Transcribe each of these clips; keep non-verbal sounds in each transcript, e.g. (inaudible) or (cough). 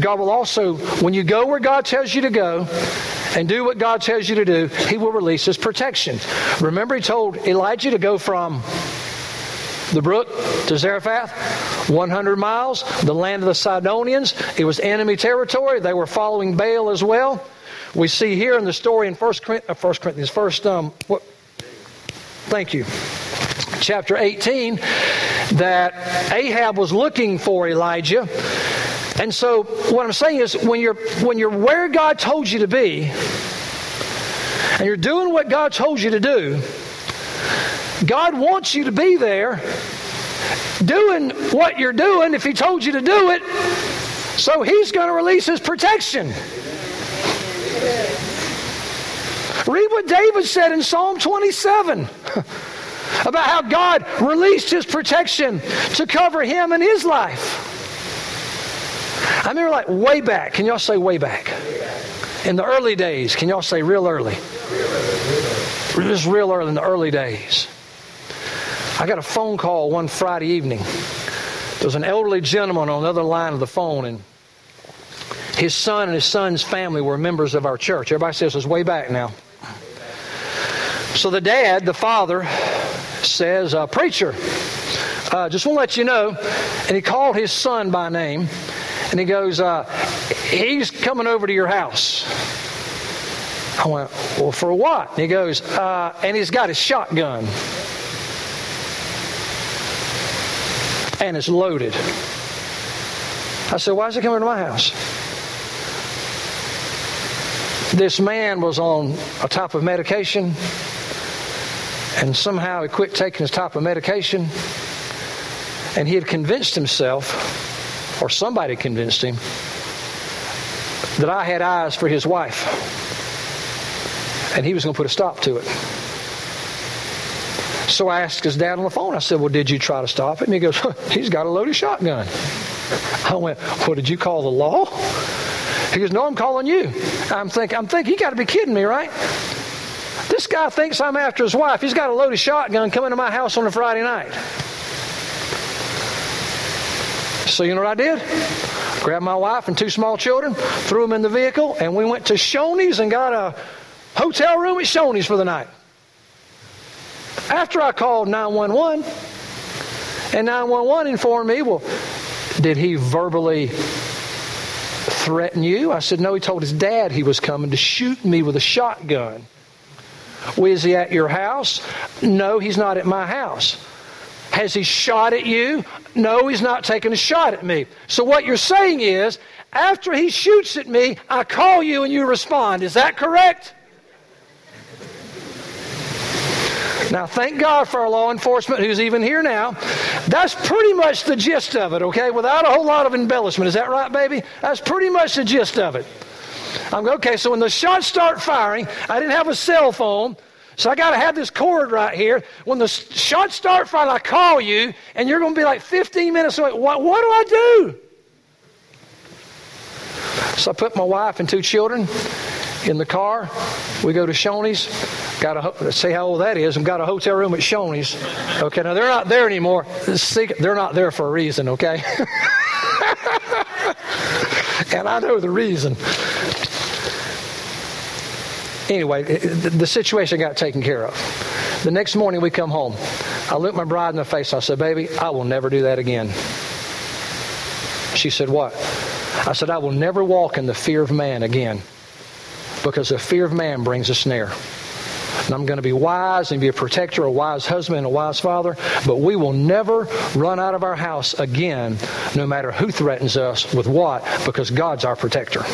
God will also, when you go where God tells you to go and do what God tells you to do, He will release His protection. Remember, He told Elijah to go from the brook to Zarephath, 100 miles, the land of the Sidonians. It was enemy territory. They were following Baal as well. We see here in the story in First uh, Corinthians, First, um, what, thank you, chapter 18, that Ahab was looking for Elijah and so what I'm saying is when you're when you're where God told you to be and you're doing what God told you to do, God wants you to be there doing what you're doing if he told you to do it. So he's going to release his protection. Read what David said in Psalm 27 (laughs) about how God released his protection to cover him and his life. I remember like way back. Can y'all say way back? In the early days. Can y'all say real early? Just real early in the early days. I got a phone call one Friday evening. There was an elderly gentleman on the other line of the phone, and his son and his son's family were members of our church. Everybody says it's way back now. So the dad, the father, says, uh, Preacher, uh, just want to let you know, and he called his son by name. And he goes, uh, He's coming over to your house. I went, Well, for what? And he goes, uh, And he's got his shotgun. And it's loaded. I said, Why is he coming to my house? This man was on a type of medication, and somehow he quit taking his type of medication, and he had convinced himself or somebody convinced him, that I had eyes for his wife. And he was going to put a stop to it. So I asked his dad on the phone, I said, Well, did you try to stop it? And he goes, He's got a loaded shotgun. I went, Well, did you call the law? He goes, No, I'm calling you. I'm thinking, I'm thinking, you got to be kidding me, right? This guy thinks I'm after his wife. He's got a loaded shotgun coming to my house on a Friday night. So you know what I did? Grabbed my wife and two small children, threw them in the vehicle, and we went to Shoney's and got a hotel room at Shoney's for the night. After I called 911, and 911 informed me, well, did he verbally threaten you? I said, no, he told his dad he was coming to shoot me with a shotgun. Well, is he at your house? No, he's not at my house. Has he shot at you? No, he's not taking a shot at me. So what you're saying is, after he shoots at me, I call you and you respond. Is that correct? Now, thank God for our law enforcement who's even here now. That's pretty much the gist of it, okay? Without a whole lot of embellishment. Is that right, baby? That's pretty much the gist of it. I'm okay, so when the shots start firing, I didn't have a cell phone. So I got to have this cord right here. When the shots start firing, I call you, and you're going to be like 15 minutes away. What, what do I do? So I put my wife and two children in the car. We go to Shoney's. Got a see how old that is. I've got a hotel room at Shoney's. Okay, now they're not there anymore. They're not there for a reason. Okay, (laughs) and I know the reason anyway, the situation got taken care of. The next morning we come home. I looked my bride in the face. I said, Baby, I will never do that again. She said, What? I said, I will never walk in the fear of man again because the fear of man brings a snare. And I'm going to be wise and be a protector, a wise husband, and a wise father, but we will never run out of our house again, no matter who threatens us with what, because God's our protector.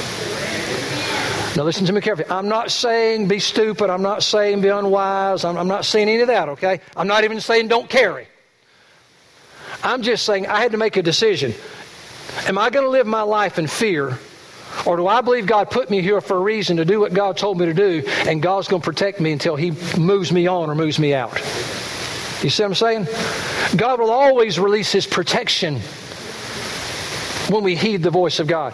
Now, listen to me carefully. I'm not saying be stupid. I'm not saying be unwise. I'm, I'm not saying any of that, okay? I'm not even saying don't carry. I'm just saying I had to make a decision. Am I going to live my life in fear? Or do I believe God put me here for a reason to do what God told me to do, and God's going to protect me until He moves me on or moves me out? You see what I'm saying? God will always release His protection when we heed the voice of God.